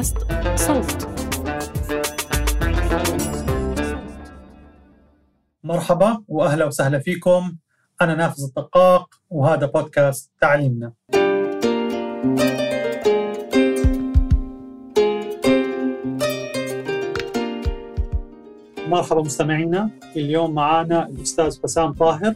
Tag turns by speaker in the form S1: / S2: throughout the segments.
S1: بودكاست صوت.
S2: مرحبا وأهلا وسهلا فيكم. أنا نافذ الدقاق وهذا بودكاست تعليمنا. مرحبا مستمعينا. اليوم معنا الأستاذ حسام طاهر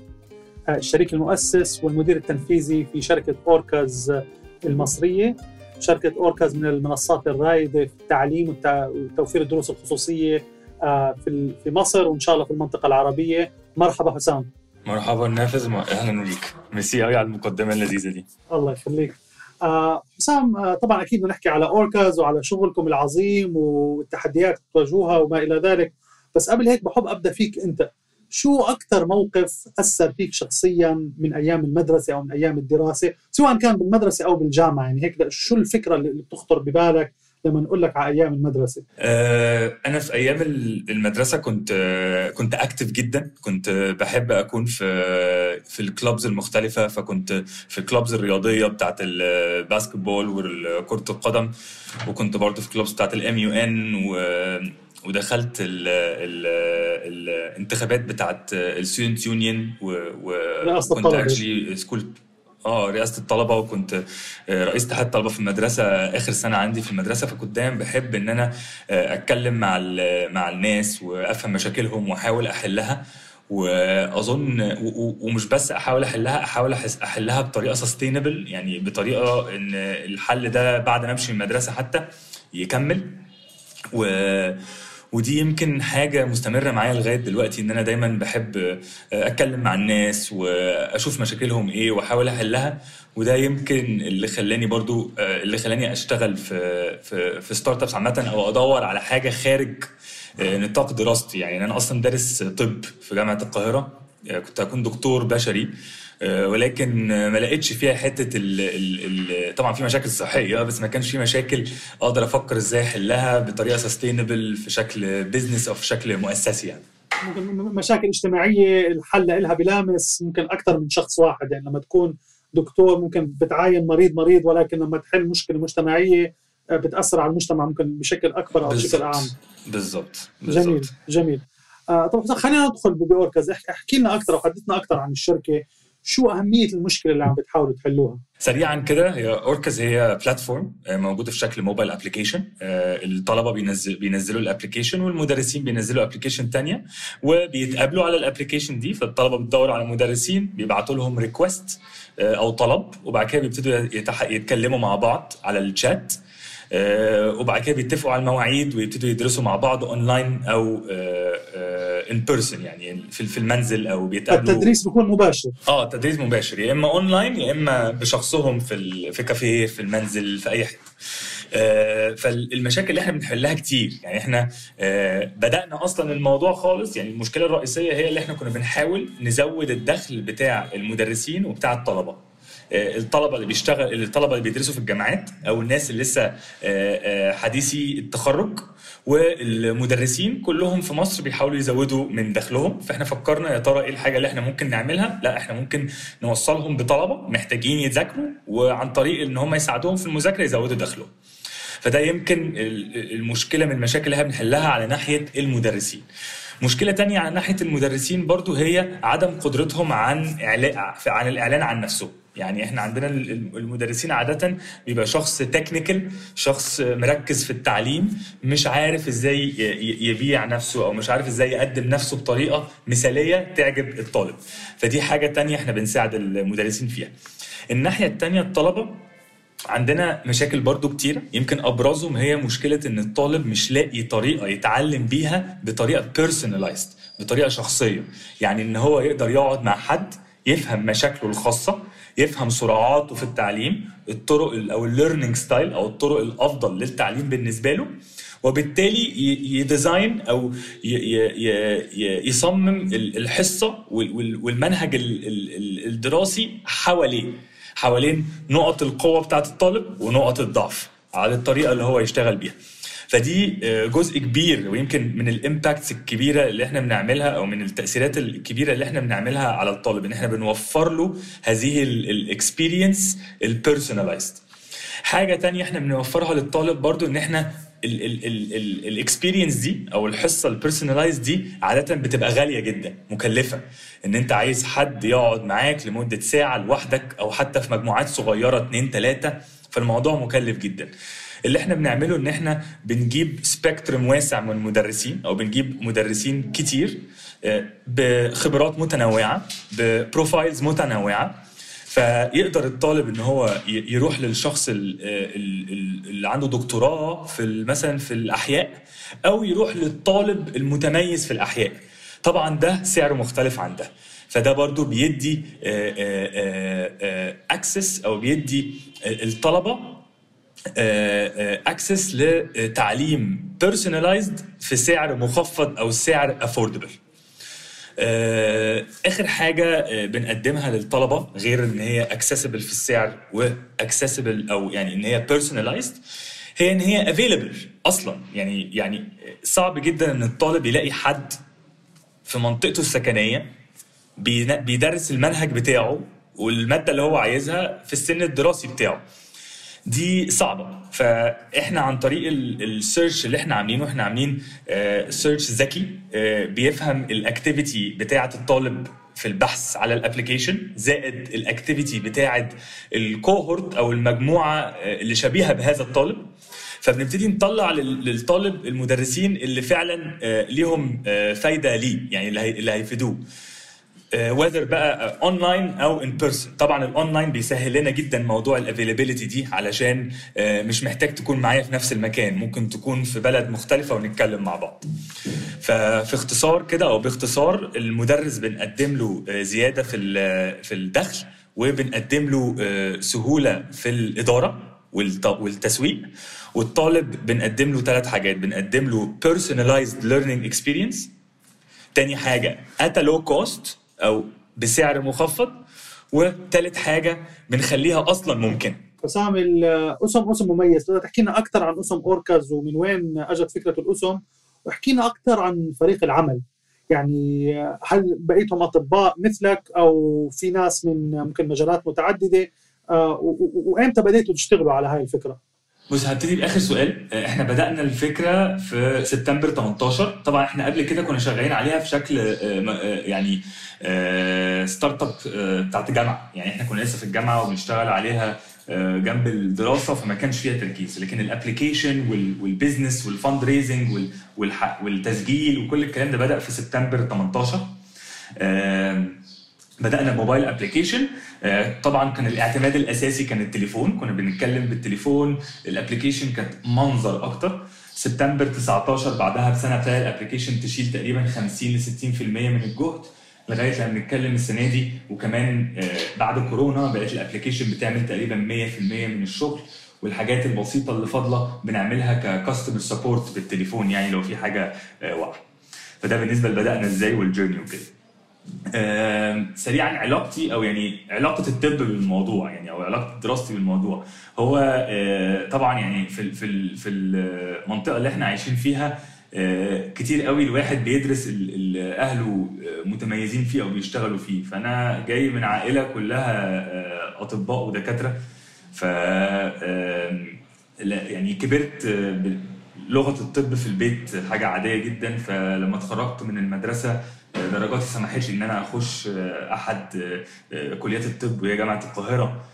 S2: الشريك المؤسس والمدير التنفيذي في شركة اوركاز المصرية. شركة أوركاز من المنصات الرائده في التعليم وتوفير الدروس الخصوصية آه، في في مصر وإن شاء الله في المنطقة العربية. مرحبا حسام.
S3: مرحبا نافذ. أهلا بيك ميرسي قوي على المقدمة اللذيذة دي.
S2: الله يخليك. آه، حسام آه طبعا أكيد بنحكي على أوركاز وعلى شغلكم العظيم والتحديات اللي بتواجهوها وما إلى ذلك. بس قبل هيك بحب أبدأ فيك أنت. شو أكثر موقف أثر فيك شخصيا من أيام المدرسة أو من أيام الدراسة سواء كان بالمدرسة أو بالجامعة يعني هيك شو الفكرة اللي بتخطر ببالك لما نقول لك على أيام المدرسة؟
S3: آه أنا في أيام المدرسة كنت كنت active جدا كنت بحب أكون في في ال clubs المختلفة فكنت في ال clubs الرياضية بتاعت ال basketball وكرة القدم وكنت برضه في ال clubs بتاعت ال MUN ودخلت ال ال الانتخابات بتاعت ال student union
S2: وكنت
S3: actually school آه رئاسة الطلبة وكنت رئيس اتحاد الطلبة في المدرسة آخر سنة عندي في المدرسة. فكنت دايما بحب إن أنا أتكلم مع مع الناس وأفهم مشاكلهم وأحاول أحلها. وأظن ومش بس أحاول أحلها أحاول أحلها بطريقة سستينبل يعني بطريقة إن الحل ده بعد ما أمشي من المدرسة حتى يكمل. و ودي يمكن حاجة مستمرة معايا لغاية دلوقتي إن أنا دايما بحب أتكلم مع الناس وأشوف مشاكلهم إيه وأحاول أحلها وده يمكن اللي خلاني برضو اللي خلاني أشتغل في في في startups عامة أو أدور على حاجة خارج نطاق دراستي. يعني أنا أصلا دارس طب في جامعة القاهرة كنت هكون دكتور بشري. ولكن ما لقيتش فيها حتة ال ال ال طبعا في مشاكل صحية بس ما كانش في مشاكل أقدر أفكر إزاي أحلها بطريقة sustainable في شكل business أو في شكل مؤسسي يعني.
S2: ممكن مشاكل اجتماعية الحل لها بلامس ممكن أكثر من شخص واحد. يعني لما تكون دكتور ممكن بتعاين مريض مريض ولكن لما تحل مشكلة مجتمعية بتأثر على المجتمع ممكن بشكل أكبر أو بشكل أعم
S3: بالضبط.
S2: جميل جميل. آه طب خلينا ندخل بأوركاز احكي لنا أكثر وحدثنا أكثر عن الشركة. شو أهمية المشكلة اللي عم بتحاولوا تحلوها؟
S3: سريعا كده هي أوركز هي platform موجودة في شكل mobile application الطلبة بينزل بينزلوا ال application والمدرسين بينزلوا application تانية وبيتقابلوا على ال application دي. فالطلبة بتدور على مدرسين بيبعتوا لهم request أو طلب وبعد كده بيبتدوا يتكلموا مع بعض على الشات وبعد كده بيتفقوا على المواعيد ويبتدوا يدرسوا مع بعض اونلاين أو in person يعني في المنزل أو بيتقابلوا.
S2: التدريس بيكون مباشر.
S3: آه تدريس مباشر يا إما اونلاين يا إما بشخصهم في في كافيه في المنزل في أي حتة. آه فالمشاكل اللي إحنا بنحلها كتير. يعني إحنا آه بدأنا أصلا الموضوع خالص. يعني المشكلة الرئيسية هي اللي إحنا كنا بنحاول نزود الدخل بتاع المدرسين وبتاع الطلبة. الطلبة اللي بيشتغل الطلبة اللي بيدرسوا في الجامعات أو الناس اللي لسه حديثي التخرج والمدرسين كلهم في مصر بيحاولوا يزودوا من دخلهم. فإحنا فكرنا يا ترى إيه الحاجة اللي إحنا ممكن نعملها؟ لا إحنا ممكن نوصلهم بطلبة محتاجين يذاكروا وعن طريق إن هم يساعدوهم في المذاكرة يزودوا دخلهم. فده يمكن المشكلة من المشاكل اللي إحنا بنحلها على ناحية المدرسين. مشكلة تانية على ناحية المدرسين برضو هي عدم قدرتهم عن عن الإعلان عن نفسهم يعني إحنا عندنا المدرسين عادة بيبقى شخص تكنيكال شخص مركز في التعليم مش عارف إزاي يبيع نفسه أو مش عارف إزاي يقدم نفسه بطريقة مثالية تعجب الطالب. فدي حاجة تانية إحنا بنساعد المدرسين فيها. الناحية التانية الطلبة عندنا مشاكل برضو كتيرة. يمكن أبرزهم هي مشكلة إن الطالب مش لاقي طريقة يتعلم بيها بطريقة personalized بطريقة شخصية. يعني إن هو يقدر يقعد مع حد يفهم مشاكله الخاصة يفهم سرعاته في التعليم الطرق أو ال learning style أو الطرق الأفضل للتعليم بالنسبة له وبالتالي ي design أو يصمم الحصة والمنهج الدراسي حواليه حوالين نقط القوة بتاعت الطالب ونقط الضعف على الطريقة اللي هو يشتغل بيها. فدي جزء كبير ويمكن من ال impacts الكبيرة اللي إحنا بنعملها أو من التأثيرات الكبيرة اللي إحنا بنعملها على الطالب إن إحنا بنوفر له هذه ال experience ال personalized حاجة تانية إحنا بنوفرها للطالب برضو إن إحنا ال experience دي أو الحصة ال personalized دي عادة بتبقى غالية جدا مكلفة. إن أنت عايز حد يقعد معاك لمدة ساعة لوحدك أو حتى في مجموعات صغيرة اتنين تلاتة فالموضوع مكلف جدا. اللي إحنا بنعمله ان إحنا بنجيب spectrum واسع من المدرسين أو بنجيب مدرسين كتير آه، بخبرات متنوعة ب profiles متنوعة. فيقدر الطالب إن هو يروح للشخص ال- اللي عنده دكتوراه في مثلا في الأحياء أو يروح للطالب المتميز في الأحياء. طبعا ده سعر مختلف عن ده. فده برضو بيدي access أو بيدي الطلبة access لتعليم personalized في سعر مخفض أو سعر affordable آه، آخر حاجة آه، بنقدمها للطلبة غير إن هي accessible في السعر و accessible أو يعني إن هي personalized هي إن هي available أصلا. يعني يعني صعب جدا إن الطالب يلاقي حد في منطقته السكنية بيدرس المنهج بتاعه والمادة اللي هو عايزها في السن الدراسي بتاعه. دي صعبة. فإحنا عن طريق ال search اللي إحنا عاملينه إحنا عاملين search ذكي آه، بيفهم ال activity بتاعة الطالب في البحث على ال application زائد ال activity بتاعة ال cohort أو المجموعة آه، اللي شبيهة بهذا الطالب. فبنبتدي نطلع لل- للطالب المدرسين اللي فعلا آه، ليهم آه، فايدة ليه يعني اللي هيفيدوه. whether بقى اونلاين أو in person طبعا الاونلاين بيسهل لنا جدا موضوع ال availability دي علشان آه، مش محتاج تكون معايا في نفس المكان. ممكن تكون في بلد مختلفة ونتكلم مع بعض. ففي اختصار كده أو باختصار المدرس بنقدم له آه، زيادة في في الدخل وبنقدم له آه، سهولة في الإدارة والت- والتسويق. والطالب بنقدم له ثلاث حاجات. بنقدم له personalized learning experience. تاني حاجة at a low cost. أو بسعر مخفض وتالت حاجة بنخليها أصلا ممكن.
S2: فسام الاسم اسم مميز. تقدر تحكي لنا أكثر عن اسم أوركاز ومن وين أجت فكرة الاسم واحكي لنا أكثر عن فريق العمل. يعني هل بقيتهم أطباء مثلك أو في ناس من ممكن مجالات متعددة؟ آه، وإمتى بديتوا تشتغلوا على هاي الفكرة؟
S3: بص هبتدي بآخر سؤال. إحنا بدأنا الفكرة في سبتمبر 18 طبعا إحنا قبل كده كنا شغالين عليها في شكل آه، آه، يعني آه، startup آه، بتاعت جامعة يعني إحنا كنا لسه في الجامعة وبنشتغل عليها آه، جنب الدراسة فما كانش فيها تركيز. لكن ال application وال business وال fundraising والتسجيل وكل الكلام ده بدأ في سبتمبر 18 آم، بدانا ب mobile application طبعا كان الاعتماد الأساسي كان التليفون. كنا بنتكلم بالتليفون. ال application كانت منظر أكتر. سبتمبر 19 بعدها بسنة ابتدى ال application تشيل تقريبا 50 ل 60% من الجهد لغاية لما بنتكلم السنة دي. وكمان آه، بعد كورونا بقت ال application بتعمل تقريبا 100% من الشغل. والحاجات البسيطة اللي فاضلة بنعملها ككاستمر سبورت بالتليفون يعني لو في حاجة آه، واقعة. فده بالنسبة لبدأنا إزاي والجيرني وكده. سريعا علاقتي أو يعني علاقة الطب بالموضوع يعني أو علاقة دراستي بالموضوع. هو آه، طبعا يعني في في في المنطقة اللي إحنا عايشين فيها آه، كتير قوي الواحد بيدرس أهله آه، متميزين فيه أو بيشتغلوا فيه. فأنا جاي من عائلة كلها أطباء ودكاترة. ف يعني كبرت لغة الطب في البيت حاجة عادية جدا. فلما اتخرجت من المدرسة درجاتي سمحت لي إن أنا أخش آه، أحد آه، آه، كليات الطب وهي جامعة القاهرة.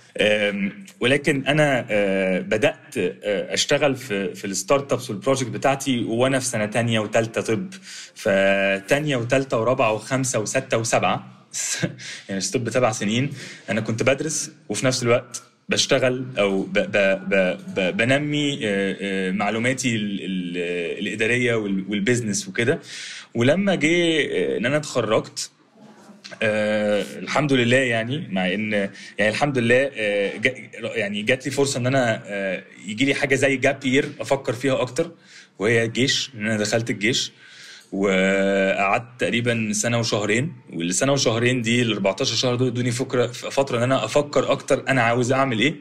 S3: ولكن أنا بدأت أشتغل في في ال startups وال project بتاعتي وأنا في سنة تانية وثالثه طب. فتانية وثالثه ورابعة وخمسة وستة وسبعة يعني الطب سبع سنين أنا كنت بدرس وفي نفس الوقت بشتغل أو ب ب ب ب بنمي آه، آه، معلوماتي ال- ال- الإدارية وال- والبيزنس وكده. ولما جه آه، إن أنا اتخرجت آه الحمد لله يعني مع إن يعني الحمد لله آه جا يعني جات لي فرصة إن أنا آه يجي لي حاجة زي جاب يير أفكر فيها أكتر وهي الجيش إن أنا دخلت الجيش. وقعدت تقريبا سنة وشهرين والسنة وشهرين دي ال 14 شهر دول ادوني فكره فترة إن أنا أفكر أكتر أنا عاوز أعمل إيه.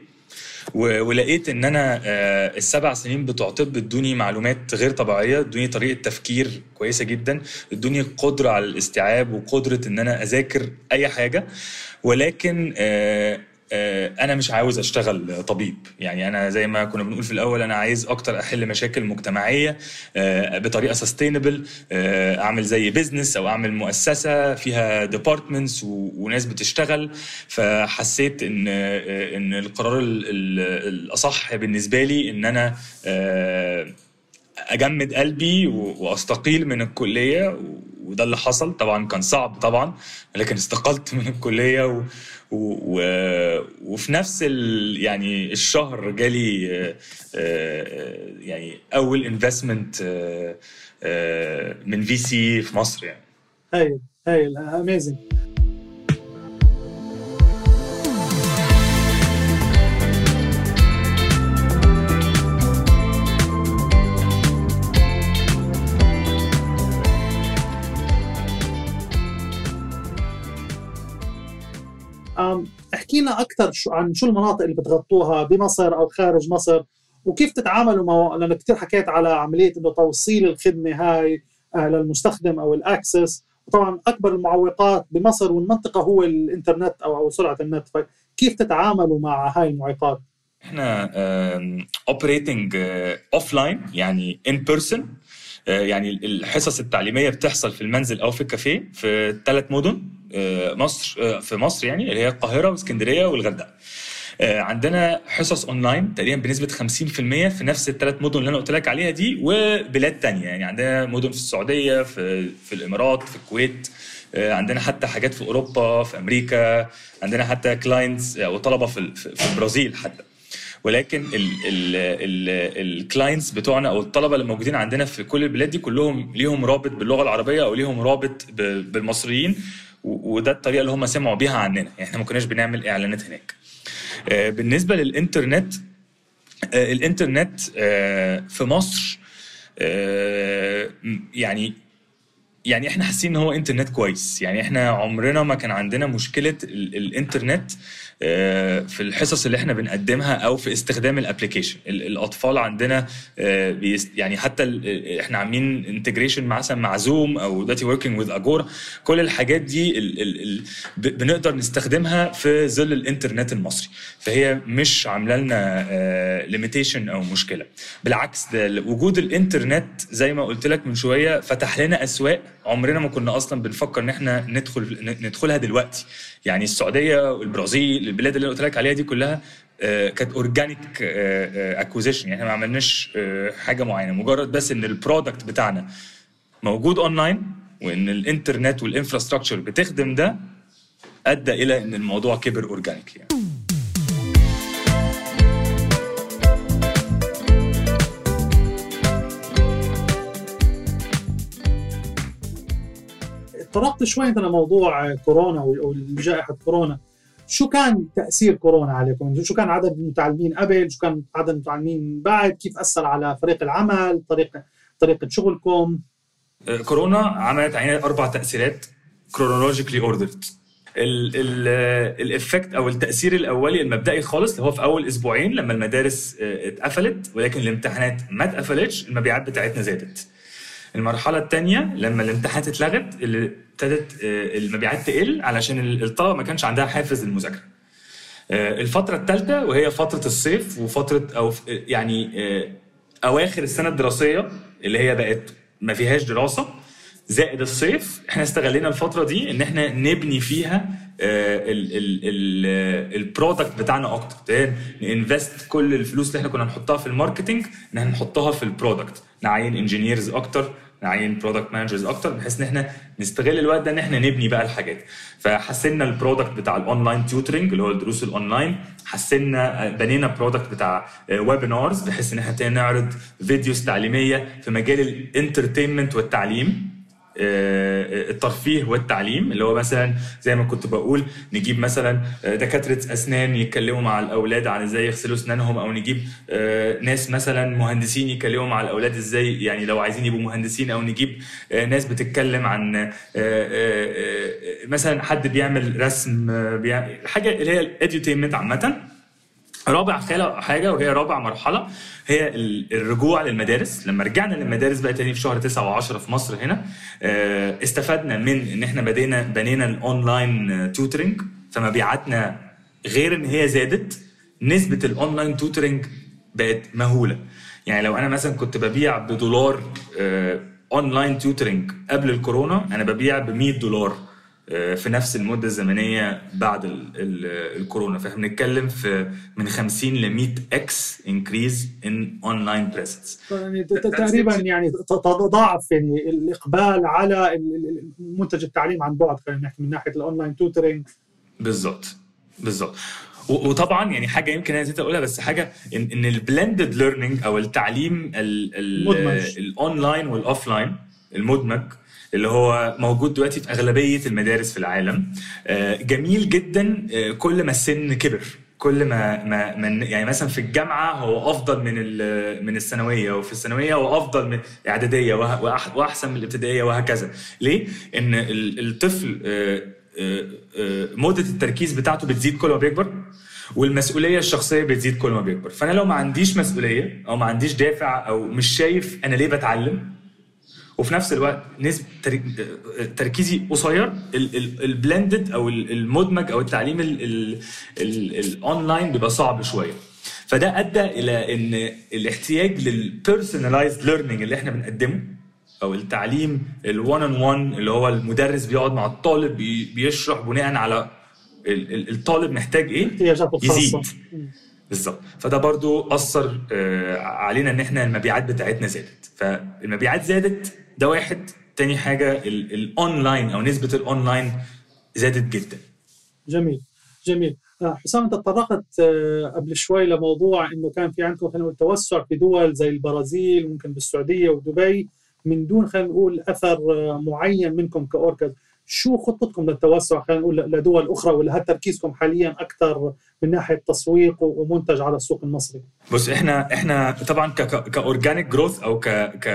S3: ولقيت إن أنا آه، السبع سنين بتوع طب ادوني معلومات غير طبيعية ادوني طريقة تفكير كويسة جدا ادوني قدرة على الاستيعاب وقدرة إن أنا أذاكر أي حاجة. ولكن آه، أنا مش عاوز أشتغل طبيب. يعني أنا زي ما كنا بنقول في الأول أنا عايز أكتر أحل مشاكل مجتمعية آه، بطريقة sustainable أعمل زي business أو أعمل مؤسسة فيها departments وناس بتشتغل. فحسيت إن آه، إن القرار ال- ال- الأصح بالنسبة لي إن أنا آه، أجمد قلبي وأستقيل من الكلية وده اللي حصل. طبعا كان صعب طبعا لكن استقلت من الكلية و... و... وفي نفس ال... يعني الشهر جالي آه، آه، يعني أول investment من VC في مصر يعني.
S2: هايل هايل amazing لنا أكثر عن شو المناطق اللي بتغطوها بمصر أو خارج مصر وكيف تتعاملوا مع لأنه كثير حكيت على عملية إنه توصيل الخدمة هاي آه، للمستخدم أو ال access وطبعا أكبر المعوقات بمصر والمنطقة هو الإنترنت أو أو سرعة النت. فكيف تتعاملوا مع هاي المعوقات؟
S3: إحنا operating offline يعني in person يعني الحصص التعليمية بتحصل في المنزل أو في الكافيه في ثلاث مدن آه، مصر آه، في مصر يعني اللي هي القاهرة واسكندرية والغردقة. آه، عندنا حصص أونلاين تقريبا بنسبة 50% في نفس الثلاث مدن اللي أنا قلت لك عليها دي وبلاد تانية يعني. عندنا مدن في السعودية في في الإمارات في الكويت آه، عندنا حتى حاجات في أوروبا في أمريكا عندنا حتى clients أو طلبة في في في البرازيل حتى. ولكن ال clients بتوعنا أو الطلبة اللي موجودين عندنا في كل البلاد دي كلهم ليهم رابط باللغة العربية أو ليهم رابط بالمصريين وده الطريقة اللي هم سمعوا بيها عننا. يعني إحنا ما كناش بنعمل إعلانات هناك. آه، بالنسبة للإنترنت آه، الإنترنت آه، في مصر يعني يعني إحنا حاسين إن هو إنترنت كويس. يعني إحنا عمرنا ما كان عندنا مشكلة ال- الإنترنت في الحصص اللي إحنا بنقدمها أو في استخدام ال application ال- الأطفال عندنا آه، يعني حتى ال- إحنا عاملين integration مثلا مع Zoom أو دلوقتي working with Agora كل الحاجات دي بنقدر نستخدمها في ظل الإنترنت المصري. فهي مش عاملة لنا limitation أو مشكلة. بالعكس ده وجود الإنترنت زي ما قلت لك من شوية فتح لنا أسواق عمرنا ما كنا أصلا بنفكر إن إحنا ندخل ندخلها دلوقتي. يعني السعودية والبرازيل البلاد اللي أنا قلت لك عليها دي كلها آه، كانت organic acquisition يعني إحنا ما عملناش آه، حاجة معينة. مجرد بس إن ال product بتاعنا موجود اونلاين وإن الانترنت وال infrastructure بتخدم ده أدى إلى إن الموضوع كبر organic يعني.
S2: تطرقت شوي انت لموضوع كورونا جائحه كورونا. شو كان تأثير كورونا عليكم؟ شو كان عدد المتعلمين قبل؟ شو كان عدد المتعلمين بعد؟ كيف أثر على فريق العمل؟ طريقه طريقة شغلكم؟
S3: آه، كورونا عملت علينا أربع تأثيرات chronologically ordered ال effect أو التأثير الأولي المبدئي خالص اللي هو في أول أسبوعين لما المدارس آه، اتقفلت ولكن الامتحانات ما اتقفلتش المبيعات بتاعتنا زادت المرحلة الثانية لما الامتحانات اتلغت اللي ابتدت آه، المبيعات تقل علشان الطلبة ما كانش عندها حافز للمذاكرة. آه، الفترة الثالثة وهي فترة الصيف وفترة أو يعني آه، أواخر السنة الدراسية اللي هي بقت ما فيهاش دراسة زائد الصيف إحنا استغلينا الفترة دي إن إحنا نبني فيها ال product بتاعنا أكتر. ن invest كل الفلوس اللي إحنا كنا نحطها في ال marketing إن إحنا نحطها في ال product نعين engineers أكتر نعين product managers أكتر بحيث إن إحنا نستغل الوقت ده إن إحنا نبني بقى الحاجات. فحسنا ال product بتاع ال online tutoring اللي هو الدروس الاونلاين حسنا بنينا product بتاع webinars بحيث إن إحنا نعرض videos تعليمية في مجال ال entertainment والتعليم. آه، الترفيه والتعليم اللي هو مثلا زي ما كنت بقول نجيب مثلا آه، دكاترة أسنان يتكلموا مع الأولاد عن إزاي يغسلوا أسنانهم أو نجيب آه، ناس مثلا مهندسين يتكلموا مع الأولاد إزاي يعني لو عايزين يبقوا مهندسين أو نجيب آه، ناس بتتكلم عن آه، آه، آه، مثلا حد بيعمل رسم آه، بيعمل حاجة اللي هي ال edutainment عامة. رابع حاجة وهي رابع مرحلة هي ال- الرجوع للمدارس. لما رجعنا للمدارس بقى تاني في شهر 9 و10 في مصر هنا آه، استفدنا من إن إحنا بدينا بنينا ال online tutoring فمبيعاتنا غير إن هي زادت نسبة ال online tutoring بقت مهولة. يعني لو أنا مثلا كنت ببيع بدولار آه، online tutoring قبل الكورونا أنا ببيع ب 100 دولار. آه، في نفس المدة الزمنية بعد ال ال الكورونا. فاحنا بنتكلم في من 50 ل 100 x increase
S2: in online presence تقريبا يعني تضاعف يعني الإقبال على منتج التعليم عن بعد خلينا نحكي من ناحية ال online
S3: tutoring بالظبط. بالظبط. وطبعا يعني حاجة يمكن أنا نسيت أقولها بس حاجة ان, إن ال blended learning أو التعليم. ال
S2: online
S3: وال offline المدمج اللي هو موجود دلوقتي في أغلبية المدارس في العالم. آه، جميل جدا آه، كل ما السن كبر كل ما ما من يعني مثلا في الجامعة هو أفضل من من الثانوية وفي الثانوية هو أفضل من الإعدادية وأحسن من الابتدائية وهكذا. ليه؟ إن ال- الطفل آه، مدة التركيز بتاعته بتزيد كل ما بيكبر والمسؤولية الشخصية بتزيد كل ما بيكبر. فأنا لو ما عنديش مسؤولية أو ما عنديش دافع أو مش شايف أنا ليه بتعلم وفي نفس الوقت نسبه تر- تركيزي قصير ال blended أو ال- المدمج أو التعليم ال- ال- ال- الاونلاين بيبقى صعب شوية. فده أدى إلى إن الاحتياج لل personalized learning اللي إحنا بنقدمه أو التعليم ال one on one اللي هو المدرس بيقعد مع الطالب بي- بيشرح بناء على ال- ال- الطالب محتاج
S2: إيه؟
S3: يزيد. بالظبط. فده برضو أثر آه، علينا إن إحنا المبيعات بتاعتنا زادت. فالمبيعات زادت ده واحد. تاني حاجة ال- الاونلاين أو نسبة الاونلاين زادت جدا.
S2: جميل جميل. آه، حسام أنت تطرقت آه، قبل شوي لموضوع إنه كان في عندكم خلينا نقول توسع في دول زي البرازيل ممكن بالسعودية ودبي. من دون خلينا نقول أثر آه، معين منكم كأوركاز شو خطتكم للتوسع؟ خلينا نقول لدول أخرى ولا هل تركيزكم حاليا أكثر من ناحية تسويق ومنتج على السوق المصري؟
S3: بص إحنا إحنا طبعا ك organic growth أو ك ك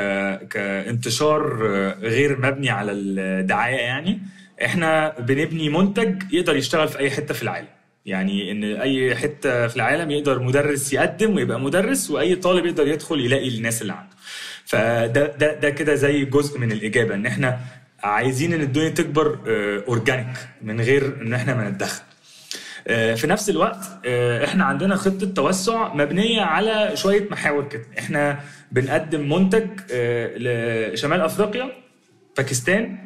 S3: كانتشار آه، غير مبني على الدعاية يعني إحنا بنبني منتج يقدر يشتغل في أي حتة في العالم. يعني إن أي حتة في العالم يقدر مدرس يقدم ويبقى مدرس وأي طالب يقدر يدخل يلاقي الناس اللي عنده. فده ده ده كده زي جزء من الإجابة إن إحنا عايزين إن الدنيا تكبر organic من غير إن إحنا ما نتدخل. آه، في نفس الوقت آه، إحنا عندنا خطة توسع مبنية على شوية محاور كده. إحنا بنقدم منتج آه، لشمال أفريقيا باكستان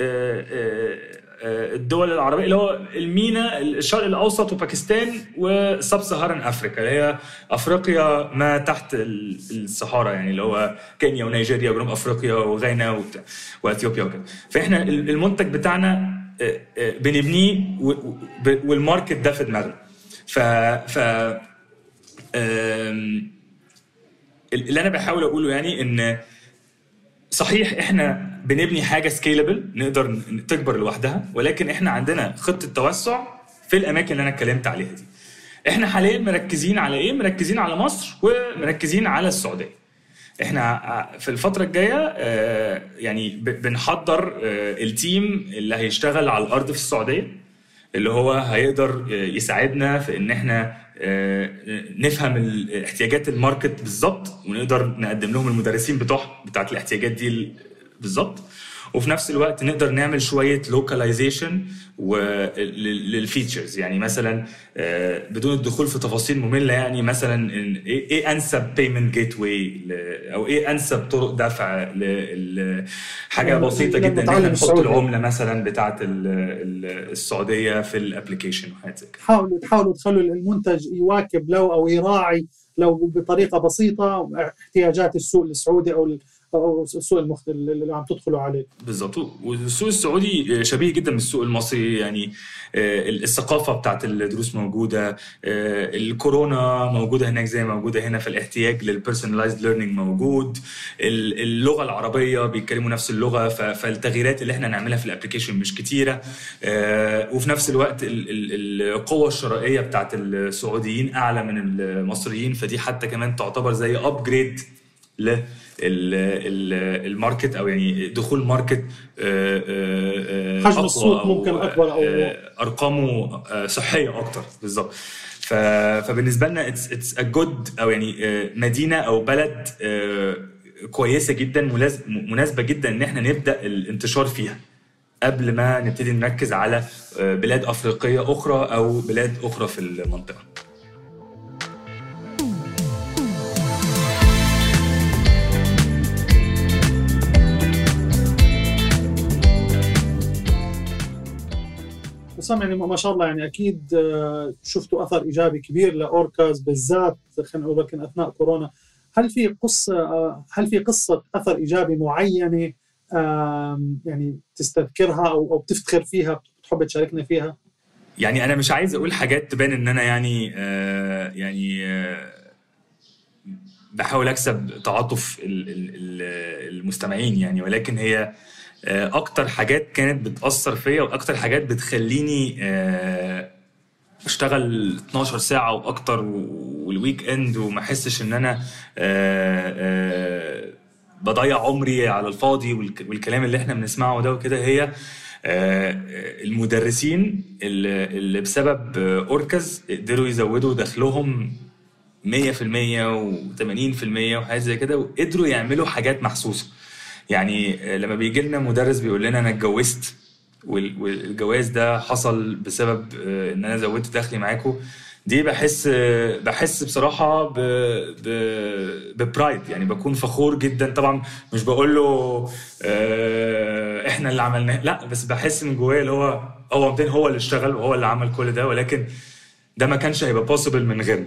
S3: آه، آه، آه، الدول العربية اللي هو المينا الشرق الأوسط وباكستان وسب سهران افريكا اللي هي أفريقيا ما تحت ال- الصحارى يعني اللي هو كينيا ونيجيريا وجنوب أفريقيا وغانا وإثيوبيا وكده. فإحنا ال- المنتج بتاعنا آه، آه، بنبنيه وال market ده في دماغنا. ف ف اللي أنا بحاول أقوله يعني إن صحيح إحنا بنبني حاجة scalable نقدر تكبر لوحدها ولكن إحنا عندنا خطة توسع في الأماكن اللي أنا اتكلمت عليها دي. إحنا حاليا مركزين على إيه؟ مركزين على مصر ومركزين على السعودية. إحنا في الفترة الجاية آه، يعني بنحضر آه، ال team اللي هيشتغل على الأرض في السعودية اللي هو هيقدر آه، يساعدنا في إن إحنا نفهم احتياجات ال market بالظبط ونقدر نقدم لهم المدرسين بتوع بتاعت الاحتياجات دي بالظبط وفي نفس الوقت نقدر نعمل شوية localization لل features يعني مثلا آه، بدون الدخول في تفاصيل مملة يعني مثلا إن- إيه إيه أنسب payment gateway أو إيه أنسب طرق دفع
S2: حاجة
S3: بسيطة جدا. ان إحنا نحط. العملة مثلا ال- السعودية في الابلكيشن وحاجات زي كده.
S2: تحاولوا تحاولوا تخلوا المنتج يواكب لو أو يراعي لو بطريقة بسيطة احتياجات السوق السعودي أو أو السوق المخت... اللي عم تدخلوا عليه.
S3: بالظبط والسوق السعودي شبيه جدا بالسوق المصري يعني آه، الثقافة بتاعت الدروس موجودة آه، الكورونا موجودة هناك زي ما موجودة هنا فالاحتياج لل personalized learning موجود ال- اللغة العربية بيتكلموا نفس اللغة فالتغييرات اللي إحنا نعملها في ال application مش كتيرة آه، وفي نفس الوقت ال- ال- القوة الشرائية بتاعت السعوديين أعلى من المصريين فدي حتى كمان تعتبر زي upgrade ال market أو يعني دخول market آه، آه، آه،
S2: حجم السوق ممكن أكبر أو-
S3: آه، أرقامه صحية أكتر. بالظبط. فبالنسبة لنا it's it's a good أو يعني مدينة أو بلد كويسة جدا مناسبة جدا إن إحنا نبدأ الانتشار فيها قبل ما نبتدي نركز على بلاد أفريقية أخرى أو بلاد أخرى في المنطقة.
S2: بسام يعني ما شاء الله يعني أكيد آه، شفتوا أثر إيجابي كبير لأوركاز بالذات خلينا نقول لكن أثناء كورونا هل في قصه آه، هل في قصة أثر إيجابي معينة يعني تستذكرها أو أو بتفتخر فيها بتحب تشاركنا فيها؟
S3: يعني أنا مش عايز أقول حاجات تبان إن أنا يعني آه يعني بحاول أكسب تعاطف ال- ال- ال- المستمعين يعني ولكن هي أكتر حاجات كانت بتأثر فيا وأكتر حاجات بتخليني آه أشتغل 12 ساعة وأكتر وال weekend وما أحسش إن أنا آه آه بضيع عمري على الفاضي والك- والكلام اللي إحنا بنسمعه ده وكده. هي آه، المدرسين اللي بسبب آه، أوركاز قدروا يزودوا دخلهم 100% و80% وحاجات زي كده وقدروا يعملوا حاجات محسوسة. يعني لما بيجي لنا مدرس بيقول لنا أنا اتجوزت وال- والجواز ده حصل بسبب آه، إن أنا زودت دخلي معاكم دي بحس بحس بصراحة ب ب ببرايد يعني بكون فخور جدا. طبعا مش بقول له آه، إحنا اللي عملناه لا بس بحس من جوايا اللي هو هو هو اللي اشتغل وهو اللي عمل كل ده ولكن ده ما كانش هيبقى بوسيبل من غيرنا.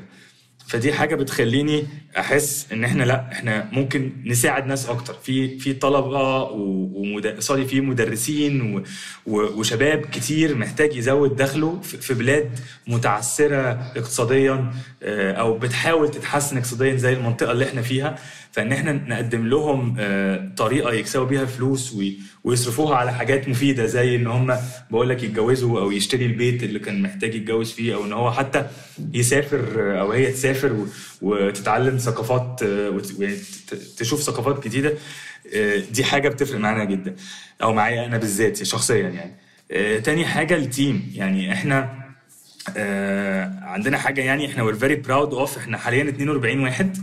S3: فدي حاجة بتخليني أحس إن إحنا لأ إحنا ممكن نساعد ناس أكتر في في طلبة ومد... sorry في مدرسين. وشباب كتير محتاج يزود دخله في في بلاد متعثره اقتصاديا آه، أو بتحاول تتحسن اقتصاديا زي المنطقة اللي إحنا فيها فإن إحنا نقدم لهم آه، طريقة يكسبوا بيها فلوس وي- ويصرفوها على حاجات مفيدة زي إن هم بقول لك يتجوزوا أو يشتري البيت اللي كان محتاج يتجوز فيه أو إن هو حتى يسافر أو هي تسافر وتتعلم ثقافات آه، ت- تشوف ثقافات جديدة آه، دي حاجة بتفرق معانا جدا أو معايا أنا بالذات شخصيا يعني. تاني حاجة ال team يعني إحنا عندنا حاجة يعني إحنا we're very proud of إحنا حاليا 42 واحد.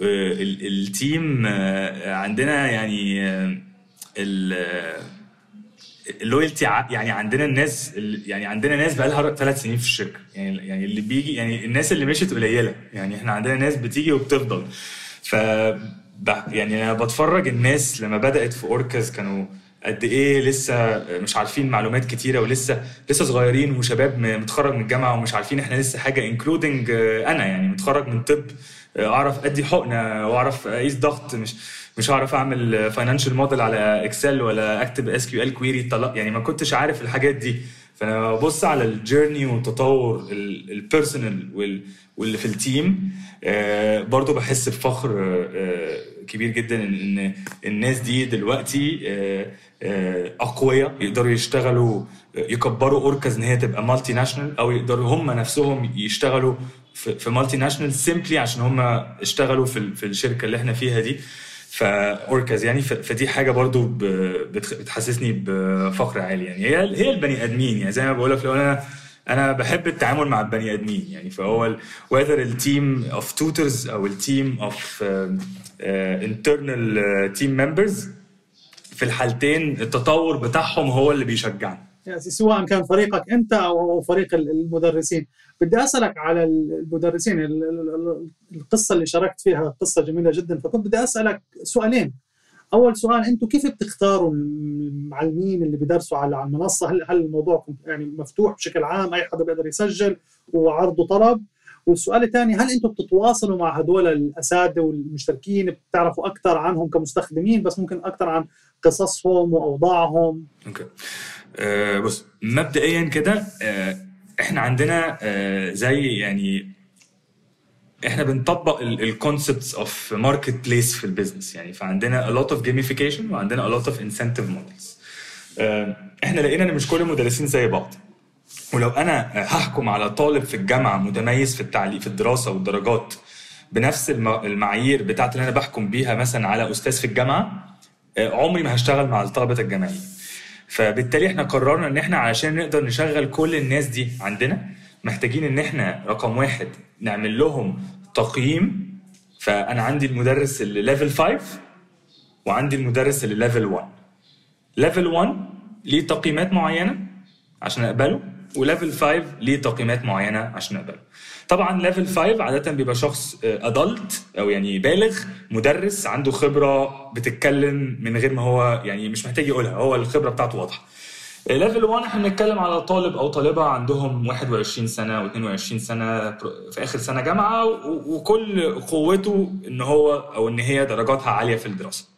S3: ال team آه، عندنا يعني آه، ال- آه، ال loyalty يعني عندنا الناس ال- يعني عندنا ناس بقى لها ثلاث سنين في الشركة. يعني يعني اللي بيجي يعني الناس اللي مشيت قليلة. يعني إحنا عندنا ناس بتيجي وبتفضل. ف يعني أنا بتفرج الناس لما بدأت في أوركاز كانوا قد إيه لسه مش عارفين معلومات كتيرة ولسه لسه صغيرين وشباب متخرج من الجامعة ومش عارفين إحنا لسه حاجة including أنا يعني متخرج من طب. آه، أعرف أدي حقنة وأعرف أقيس ضغط مش مش هعرف أعمل financial model على Excel ولا أكتب SQL query يعني ما كنتش عارف الحاجات دي. فأنا ببص على ال journey والتطور ال personal واللي في ال team آه، برضو بحس بفخر آه، آه، كبير جدا ان الناس دي دلوقتي أقوياء يقدروا يشتغلوا يكبروا أوركاز إن هي تبقى multinational أو يقدروا هم نفسهم يشتغلوا في في multinational simply عشان هم اشتغلوا في في الشركة اللي إحنا فيها دي. فاوركاز يعني فدي حاجة برضو بتحسسني بفخر عالي يعني. هي هي البني آدمين يعني زي ما بقول لك لو أنا أنا بحب التعامل مع البني آدمين يعني. فهو whether ال team of tutors أو ال team of internal team members في الحالتين التطور بتاعهم هو اللي بيشجعنا.
S2: يعني سواء كان فريقك أنت أو فريق المدرسين. بدي أسألك على المدرسين ال- ال- ال- القصة اللي شاركت فيها قصة جميلة جدا. فكنت بدي أسألك سؤالين. أول سؤال أنتم كيف بتختاروا المعلمين اللي بيدرسوا على المنصة؟ هل هل الموضوع يعني مفتوح بشكل عام؟ أي حدا بيقدر يسجل؟ وعرض وطلب والسؤال الثاني هل أنتم بتتواصلوا مع هدول الأساتذة والمشتركين؟ بتعرفوا أكثر عنهم كمستخدمين بس ممكن أكثر عن قصصهم وأوضاعهم؟
S3: okay. آه بص مبدئيا كده آه إحنا عندنا آه زي يعني إحنا بنطبق ال concepts of marketplace في ال business يعني فعندنا a lot of gamification وعندنا a lot of incentive models. آه إحنا لقينا إن مش كل المدرسين زي بعض. ولو أنا هحكم على طالب في الجامعة متميز في التعليم في الدراسة والدرجات بنفس الم- المعايير بتاعت اللي أنا بحكم بيها مثلا على أستاذ في الجامعة آه، عمري ما هشتغل مع الطلبة الجامعيين فبالتالي إحنا قررنا ان إحنا علشان نقدر نشغل كل الناس دي عندنا محتاجين ان إحنا رقم واحد نعمل لهم تقييم. فأنا عندي المدرس اللي ليفل 5 وعندي المدرس اللي level 1 level 1 ليه تقييمات معينة عشان أقبله و level 5 ليه تقييمات معينة عشان أقبله طبعا level 5 عادة بيبقى شخص adult أو يعني بالغ مدرس عنده خبرة بتتكلم من غير ما هو يعني مش محتاج يقولها هو الخبرة بتاعته واضحة level 1 إحنا بنتكلم على طالب أو طالبة عندهم 21 سنة و22 سنة في آخر سنة جامعة وكل قوته إن هو أو إن هي درجاتها عالية في الدراسة.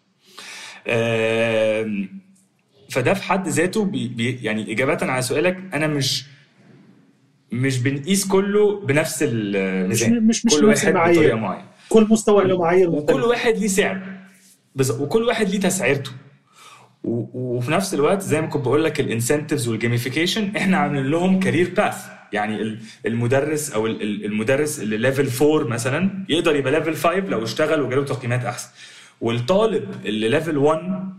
S3: فده في حد ذاته بي بي يعني إجابة على سؤالك أنا مش مش بنقيس كله بنفس الميزان
S2: مش- مش
S3: كل واحد. بطريقة معينة
S2: كل مستوى له معايير
S3: وكل واحد ليه سعر. وكل واحد ليه تسعيرته. وفي نفس الوقت زي ما كنت بقول لك ال incentives وال gamification إحنا عاملين لهم career path يعني ال- المدرس أو ال- ال- المدرس اللي level 4 مثلا يقدر يبقى level 5 لو اشتغل وجاله تقييمات أحسن والطالب اللي level 1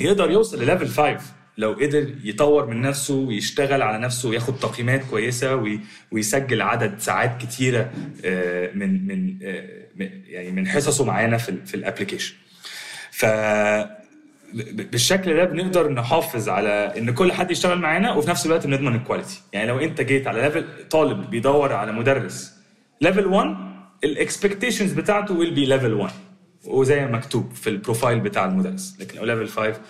S3: يقدر يوصل ل level 5 لو قدر يطور من نفسه ويشتغل على نفسه وياخد تقييمات كويسة وي- ويسجل عدد ساعات كتيرة آه، من من آه، من- يعني من حصصه معانا في في ال application ف بالشكل ده بنقدر نحافظ على إن كل حد يشتغل معانا وفي نفس الوقت بنضمن ال quality يعني لو أنت جيت على level طالب بيدور على مدرس level 1 ال expectations بتاعته will be level 1 وزي ما مكتوب في ال profile بتاع المدرس. لكن لو level 5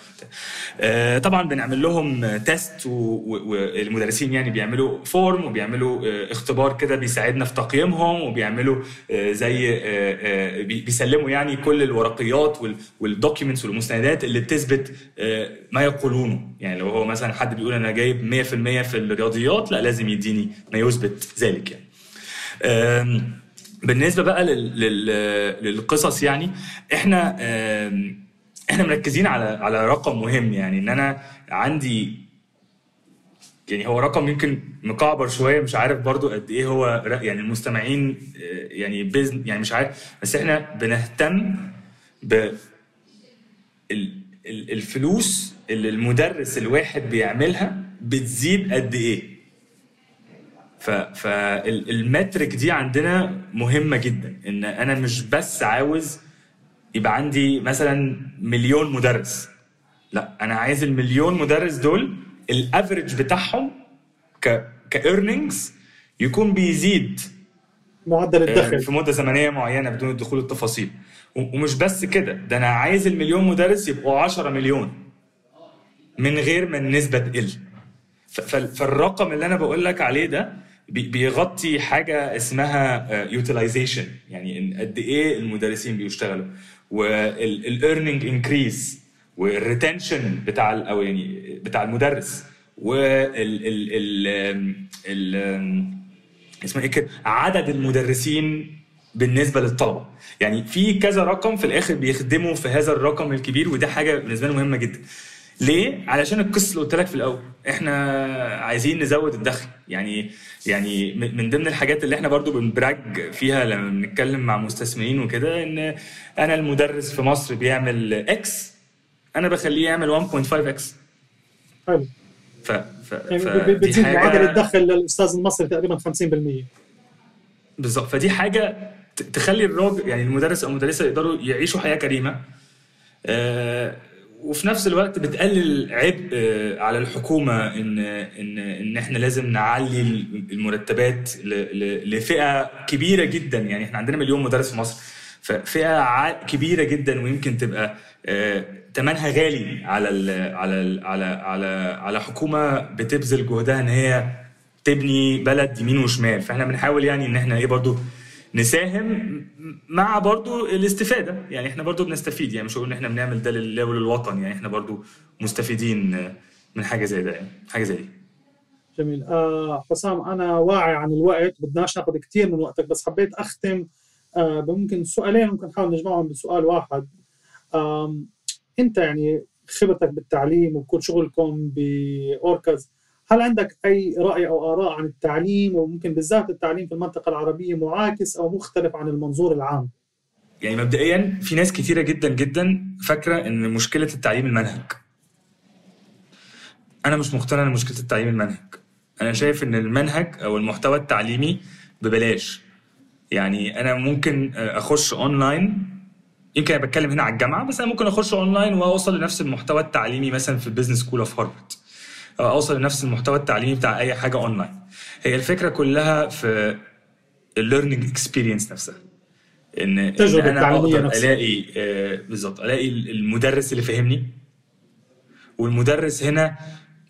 S3: آه، طبعا بنعمل لهم test والمدرسين يعني بيعملوا form وبيعملوا آه، اختبار كده بيساعدنا في تقييمهم وبيعملوا آه، زي بي- بيسلموا يعني كل الورقيات وال documents والمستندات اللي بتثبت ما يقولونه. يعني لو هو مثلا حد بيقول أنا جايب 100% في الرياضيات لا لازم يديني ما يثبت ذلك يعني. بالنسبة بقى لل... لل... للقصص يعني إحنا إحنا مركزين على على رقم مهم يعني ان أنا عندي يعني هو رقم يمكن مكعبر شوية مش عارف برضو قد إيه هو يعني المستمعين آه، يعني بيزن يعني مش عارف بس إحنا بنهتم ب ال- ال- الفلوس اللي المدرس الواحد بيعملها بتزيد قد إيه. فال metric دي عندنا مهمة جدا إن أنا مش بس عاوز يبقى عندي مثلا مليون مدرس. لا أنا عايز المليون مدرس دول ال average بتاعهم ك ك earnings يكون بيزيد
S2: معدل
S3: آه،
S2: الدخل.
S3: في مدة زمنية معينة بدون الدخول التفاصيل. ومش بس كده ده أنا عايز المليون مدرس يبقوا 10 مليون من غير ما النسبة تقل. فالرقم اللي أنا بقول لك عليه ده بيغطي حاجة اسمها utilization يعني إن قد إيه المدرسين بيشتغلوا. وال earning increase وال retention بتاع أو يعني بتاع المدرس. وال ال ال ال اسمه إيه عدد المدرسين بالنسبة للطلبة. يعني في كذا رقم في الآخر بيخدموا في هذا الرقم الكبير وده حاجة بالنسبة لنا مهمة جدا. ليه؟ علشان القصة اللي قلت لك في الأول. إحنا عايزين نزود الدخل. يعني يعني من من ضمن الحاجات اللي إحنا برضو بن brag فيها لما بنتكلم مع مستثمرين وكده إن أنا المدرس في مصر بيعمل X أنا بخليه يعمل 1.5 X
S2: حلو.
S3: ف ف
S2: يعني بتزيد
S3: حاجة-
S2: معدل الدخل للأستاذ المصري تقريبا 50%
S3: بالظبط. فدي حاجة تخلي الراجل يعني المدرس أو المدرسة يقدروا يعيشوا حياة كريمة. آه، وفي نفس الوقت بتقلل عبء آه، على الحكومة إن إن إن إحنا لازم نعلي المرتبات لفئة كبيرة جدا. يعني إحنا عندنا مليون مدرس في مصر ففئة كبيرة جدا ويمكن تبقى آه، ثمنها غالي على على على على على حكومة بتبذل جهدها إن هي تبني بلد يمين وشمال. فإحنا بنحاول يعني إن إحنا إيه برضو نساهم مع برضو الاستفادة. يعني إحنا برضو بنستفيد يعني مش هقول إن إحنا بنعمل ده لله وللوطن يعني إحنا برضو مستفيدين من حاجة زي ده يعني حاجة زي دي.
S2: جميل. آه حسام أنا واعي عن الوقت بدناش ناخذ كثير من وقتك بس حبيت أختم آه ممكن سؤالين ممكن نحاول نجمعهم بسؤال واحد. آم أنت يعني خبرتك بالتعليم وكل شغلكم باوركاز هل عندك أي رأي أو آراء عن التعليم وممكن بالذات التعليم في المنطقة العربية معاكس أو مختلف عن المنظور العام؟
S3: يعني مبدئيا في ناس كتيره جدا جدا فاكرة إن مشكلة التعليم المنهج. أنا مش مقتنع إن مشكلة التعليم المنهج. أنا شايف إن المنهج أو المحتوى التعليمي ببلاش. يعني أنا ممكن أخش اونلاين يمكن أنا بتكلم هنا على الجامعة بس أنا ممكن أخش اونلاين وأوصل لنفس المحتوى التعليمي مثلا في ال business school of Harvard أوصل لنفس المحتوى التعليمي بتاع أي حاجة اونلاين هي الفكرة كلها في ال learning experience نفسها. إن
S2: التجربة أنا
S3: أقدر
S2: نفسها.
S3: ألاقي آه، بالظبط ألاقي المدرس اللي فهمني. والمدرس هنا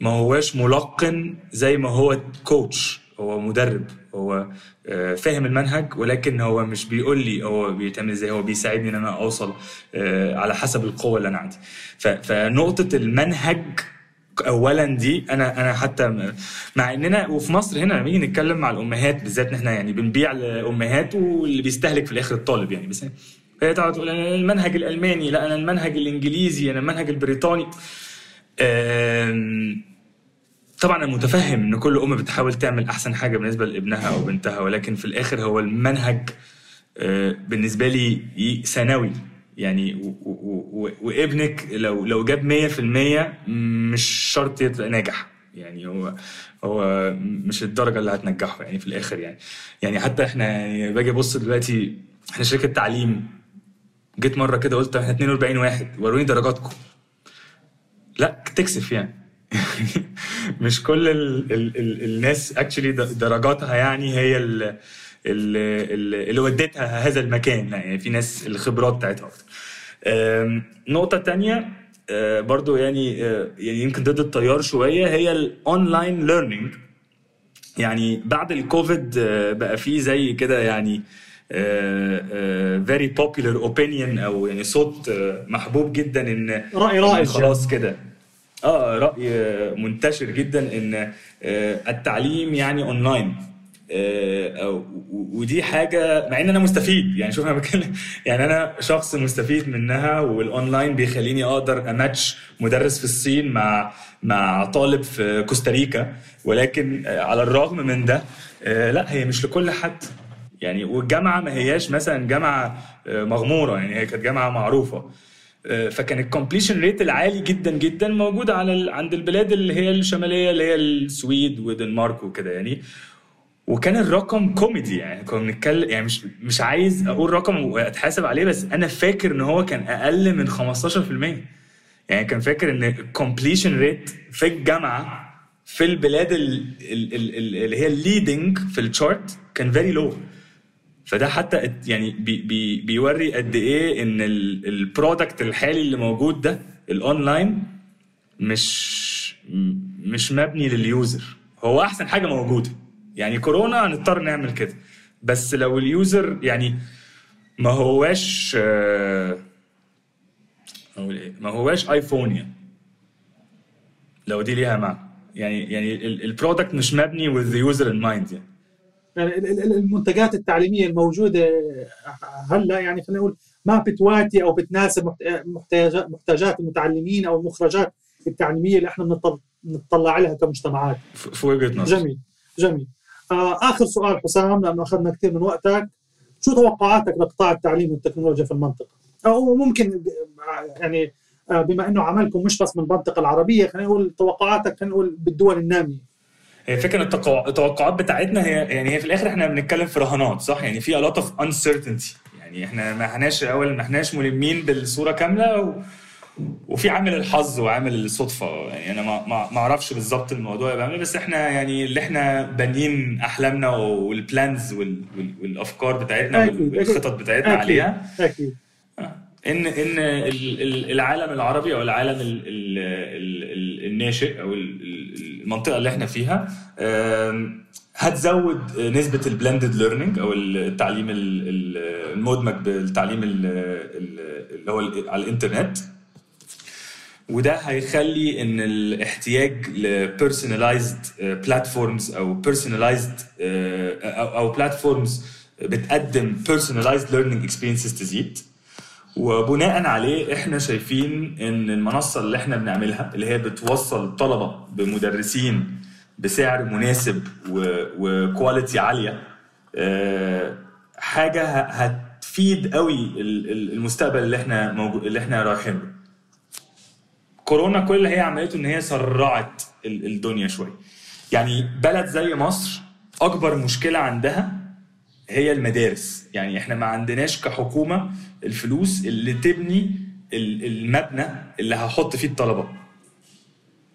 S3: ما هواش ملقن زي ما هو coach هو مدرب هو آه، فاهم المنهج ولكن هو مش بيقول لي هو بيتعمل إزاي هو بيساعدني إن أنا أوصل آه، على حسب القوة اللي أنا عندي. فنقطة المنهج اولا دي أنا أنا حتى مع إننا وفي مصر هنا لما نيجي نتكلم مع الأمهات بالذات إن إحنا يعني بنبيع لأمهات واللي بيستهلك في الآخر الطالب يعني بس هي تقعد تقول أنا المنهج الألماني لا أنا المنهج الإنجليزي أنا المنهج البريطاني. طبعا أنا متفهم إن كل أم بتحاول تعمل أحسن حاجة بالنسبة لابنها أو بنتها ولكن في الآخر هو المنهج آه، بالنسبة لي ثانوي. يعني وابنك لو لو جاب 100% مش شرط يبقى ناجح. يعني هو هو مش الدرجة اللي هتنجحه يعني في الآخر يعني. يعني حتى إحنا يعني باجي أبص دلوقتي إحنا شركة تعليم جيت مرة كده قلت إحنا 42 واحد وروني درجاتكم. لا تكسف يعني. مش كل ال ال ال الناس اكشلي درجاتها يعني هي ال ال ال اللي ودتها هذا المكان. يعني في ناس الخبرات بتاعتها أكتر. أم، نقطة تانية أه، برضو يعني أه، يعني يمكن ضد التيار شوية هي ال online learning يعني بعد الكوفيد آه، بقى فيه زي كده يعني آه، آه، very popular opinion أو يعني صوت آه، محبوب جدا
S2: إن
S3: إن
S2: رائج
S3: خلاص كده. آه رأي آه، منتشر جدا إن آه، التعليم يعني اونلاين آه، ودي حاجة مع إن أنا مستفيد. يعني شوف أنا بتكلم يعني أنا شخص مستفيد منها والأونلاين بيخليني أقدر أماتش مدرس في الصين مع مع طالب في كوستاريكا ولكن آه، على الرغم من ده آه، لا هي مش لكل حد. يعني والجامعة ما هياش مثلا جامعة آه، مغمورة. يعني هي كانت جامعة معروفة. آه، فكان ال completion rate العالي جدا جدا موجود على عند البلاد اللي هي الشمالية اللي هي السويد ودنمارك وكده. يعني وكان الرقم كوميدي يعني كنا بنتكلم يعني مش مش عايز أقول رقم وأتحاسب عليه بس أنا فاكر إن هو كان أقل من 15% يعني كان فاكر إن ال completion rate في الجامعة في البلاد ال- ال- ال- ال- اللي هي ال leading في ال chart كان very low فده حتى يعني بي بي بيوري قد إيه إن ال product الحالي اللي موجود ده الاونلاين مش مش مبني لل user هو أحسن حاجة موجودة. يعني كورونا هنضطر نعمل كده. بس لو ال user يعني ما هواش آه، أقول إيه ما هواش even يعني. لو دي ليها معنى. يعني يعني ال product مش مبني with the user in mind يعني.
S2: يعني ال- ال- المنتجات التعليمية الموجودة هلا يعني خلينا نقول ما بتواتي أو بتناسب محت- محتاجات محتاجات المتعلمين أو المخرجات التعليمية اللي إحنا بنطل- بنطلع لها كمجتمعات.
S3: في وجهة نظر
S2: جميل جميل. آه آخر سؤال حسام لأنه أخذنا كثير من وقتك. شو توقعاتك لقطاع التعليم والتكنولوجيا في المنطقة؟ أو ممكن يعني آه، بما إنه عملكم مش بس من المنطقة العربية خلينا نقول توقعاتك خلينا نقول بالدول النامية.
S3: هي التقو- التوقعات بتاعتنا هي يعني هي في الآخر إحنا بنتكلم في رهانات صح؟ يعني في a lot of uncertainty. يعني إحنا ما إحناش أول ما إحناش ملمين بالصورة كاملة و... وفي عامل الحظ وعامل الصدفة. يعني أنا ما أعرفش بالظبط الموضوع يبقى عامل إيه، بس إحنا يعني اللي إحنا بانيين أحلامنا وال plans وال... وال... والأفكار بتاعتنا
S2: أكيد، أكيد.
S3: والخطط بتاعتنا
S2: أكيد
S3: عليها.
S2: أكيد.
S3: ان إن ال- ال- العالم العربي أو العالم ال- ال- ال- ال- الناشئ أو ال- ال- المنطقة اللي إحنا فيها هتزود نسبة ال blended learning أو التعليم ال- ال- المدمج بالتعليم ال- ال- اللي هو على الإنترنت. وده هيخلي إن الاحتياج ل personalized platforms أو personalized أو أو platforms بتقدم personalized learning experiences تزيد. وبناء عليه إحنا شايفين إن المنصة اللي إحنا بنعملها اللي هي بتوصل طلبة بمدرسين بسعر مناسب و quality عالية آه، حاجة هتفيد قوي ال- ال- المستقبل اللي إحنا موجود اللي إحنا رايحين له كورونا كل اللي هي عملته إن هي سرعت ال- الدنيا شوية. يعني بلد زي مصر أكبر مشكلة عندها هي المدارس. يعني إحنا ما عندناش كحكومة الفلوس اللي تبني ال- المبنى اللي هحط فيه الطلبة.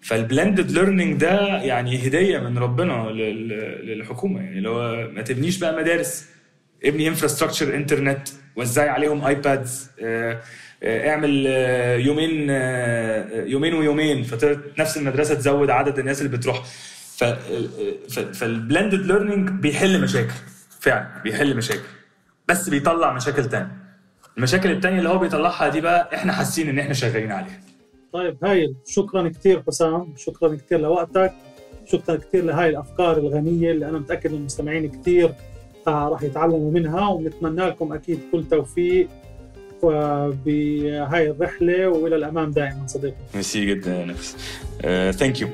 S3: فال blended learning ده يعني هدية من ربنا لل- للحكومة. يعني هو ما تبنيش بقى مدارس. ابني infrastructure انترنت وزعي عليهم iPads آه، اعمل آه، يومين آه، يومين ويومين. فنفس المدرسة تزود عدد الناس اللي بتروح. فال blended learning بيحل مشاكل. فعلا بيحل مشاكل. بس بيطلع مشاكل تانية. المشاكل التانية اللي هو بيطلعها دي بقى إحنا حاسين ان إحنا شغالين عليها.
S2: طيب هايل شكرا كثير حسام. شكرا كثير لوقتك. شكرا كثير لهاي الأفكار الغنية اللي أنا متأكد إن المستمعين كثير آه راح يتعلموا منها. ونتمنى لكم أكيد كل توفيق. بهاي الرحلة وإلى الأمام دائما صديقي.
S3: ميرسي جدا يا نفس. thank you